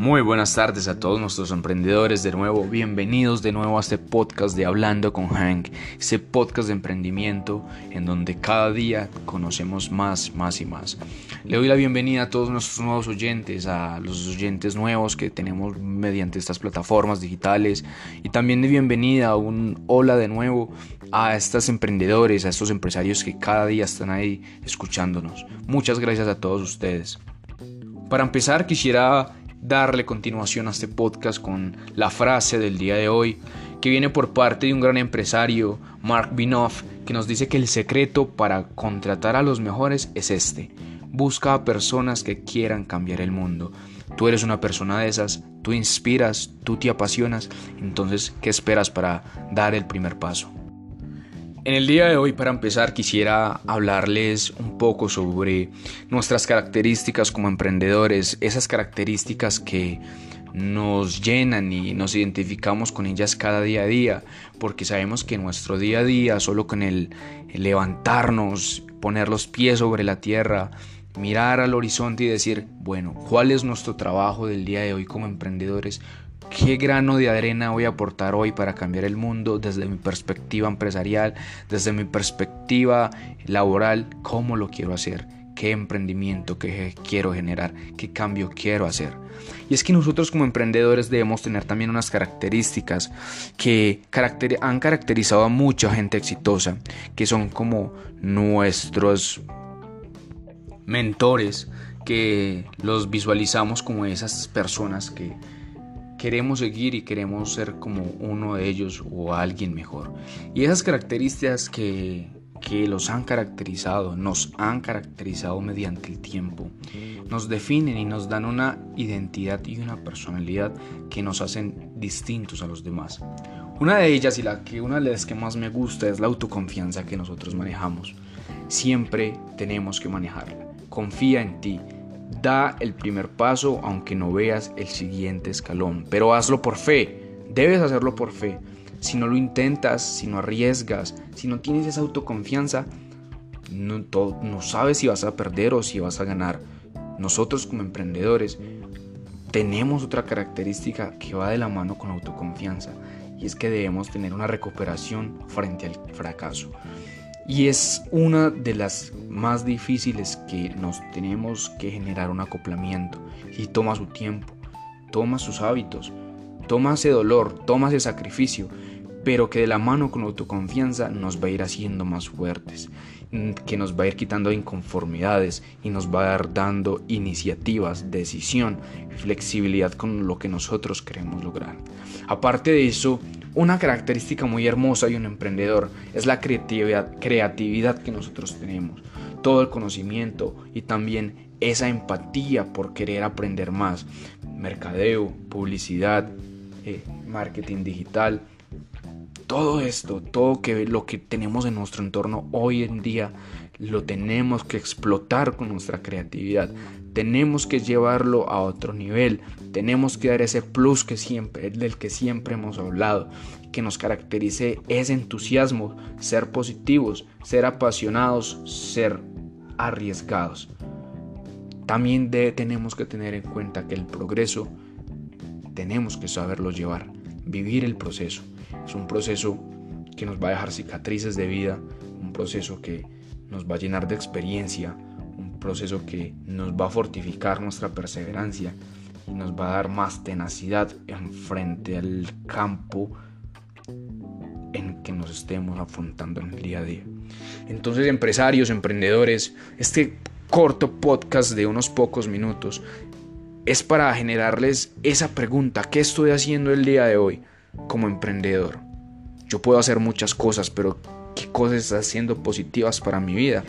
Muy buenas tardes a todos nuestros emprendedores de nuevo, bienvenidos de nuevo a este podcast de Hablando con Hank, ese podcast de emprendimiento en donde cada día conocemos más, más y más. Le doy la bienvenida a todos nuestros nuevos oyentes, a los oyentes nuevos que tenemos mediante estas plataformas digitales y también de bienvenida a un hola de nuevo a estos emprendedores, a estos empresarios que cada día están ahí escuchándonos. Muchas gracias a todos ustedes. Para empezar quisiera darle continuación a este podcast con la frase del día de hoy, que viene por parte de un gran empresario, Mark Binoff, que nos dice que el secreto para contratar a los mejores es este. Busca a personas que quieran cambiar el mundo. Tú eres una persona de esas, tú inspiras, tú te apasionas, entonces, ¿qué esperas para dar el primer paso? En el día de hoy, para empezar, quisiera hablarles un poco sobre nuestras características como emprendedores, esas características que nos llenan y nos identificamos con ellas cada día a día, porque sabemos que nuestro día a día, solo con el, levantarnos, poner los pies sobre la tierra, mirar al horizonte y decir, bueno, ¿cuál es nuestro trabajo del día de hoy como emprendedores? ¿Qué grano de arena voy a aportar hoy para cambiar el mundo desde mi perspectiva empresarial, desde mi perspectiva laboral? ¿Cómo lo quiero hacer? ¿Qué emprendimiento que quiero generar? ¿Qué cambio quiero hacer? Y es que nosotros como emprendedores debemos tener también unas características que han caracterizado a mucha gente exitosa, que son como nuestros mentores, que los visualizamos como esas personas que queremos seguir y queremos ser como uno de ellos o alguien mejor. Y esas características que, que los han caracterizado, nos han caracterizado mediante el tiempo, nos definen y nos dan una identidad y una personalidad que nos hacen distintos a los demás. Una de ellas y la que una de las que más me gusta es la autoconfianza que nosotros manejamos. Siempre tenemos que manejarla. Confía en ti, Da el primer paso aunque no veas el siguiente escalón, pero hazlo por fe, debes hacerlo por fe. Si no lo intentas, si no arriesgas, si no tienes esa autoconfianza, no, no sabes si vas a perder o si vas a ganar. Nosotros como emprendedores tenemos otra característica que va de la mano con la autoconfianza y es que debemos tener una recuperación frente al fracaso. Y es una de las más difíciles que nos tenemos que generar un acoplamiento. Y toma su tiempo, toma sus hábitos, toma ese dolor, toma ese sacrificio, pero que de la mano con autoconfianza nos va a ir haciendo más fuertes, que nos va a ir quitando inconformidades y nos va a dar dando iniciativas, decisión, flexibilidad con lo que nosotros queremos lograr. Aparte de eso, una característica muy hermosa de un emprendedor es la creatividad, creatividad que nosotros tenemos, todo el conocimiento y también esa empatía por querer aprender más. Mercadeo, publicidad, eh, marketing digital, todo esto, todo que lo que tenemos en nuestro entorno hoy en día lo tenemos que explotar con nuestra creatividad. Tenemos que llevarlo a otro nivel. Tenemos que dar ese plus que siempre, del que siempre hemos hablado, que nos caracterice ese entusiasmo, ser positivos, ser apasionados, ser arriesgados. También tenemos que tener en cuenta que el progreso tenemos que saberlo llevar, vivir el proceso. Es un proceso que nos va a dejar cicatrices de vida, un proceso que nos va a llenar de experiencia, un proceso que nos va a fortificar nuestra perseverancia y nos va a dar más tenacidad en frente al campo en que nos estemos afrontando en el día a día. Entonces, empresarios, emprendedores, este corto podcast de unos pocos minutos es para generarles esa pregunta, ¿qué estoy haciendo el día de hoy como emprendedor? Yo puedo hacer muchas cosas, pero qué cosas siendo positivas para mi vida.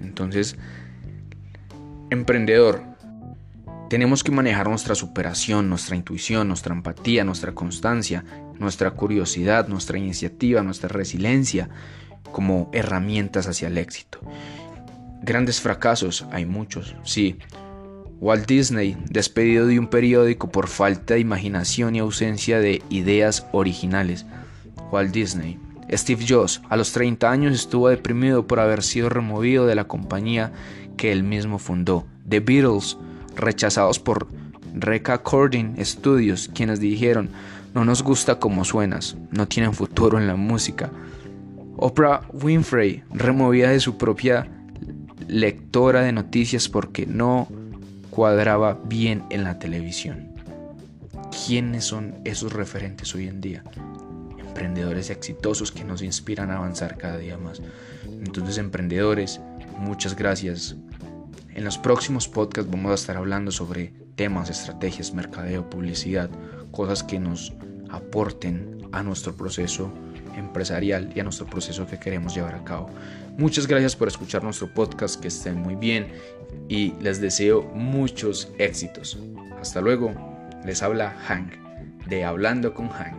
Entonces, emprendedor, tenemos que manejar nuestra superación, nuestra intuición, nuestra empatía, nuestra constancia, nuestra curiosidad, nuestra iniciativa, nuestra resiliencia como herramientas hacia el éxito. Grandes fracasos, hay muchos, sí. Walt Disney, despedido de un periódico por falta de imaginación y ausencia de ideas originales. Walt Disney. Steve Jobs a los 30 años estuvo deprimido por haber sido removido de la compañía que él mismo fundó. The Beatles, rechazados por Recording Studios, quienes dijeron, no nos gusta como suenas, no tienen futuro en la música. Oprah Winfrey, removida de su propia lectora de noticias porque no cuadraba bien en la televisión. ¿Quiénes son esos referentes hoy en día? Emprendedores exitosos que nos inspiran a avanzar cada día más. Entonces, emprendedores, muchas gracias. En los próximos podcasts vamos a estar hablando sobre temas, estrategias, mercadeo, publicidad, cosas que nos aporten a nuestro proceso empresarial y a nuestro proceso que queremos llevar a cabo. Muchas gracias por escuchar nuestro podcast, que estén muy bien y les deseo muchos éxitos. Hasta luego, les habla Hank de Hablando con Hank.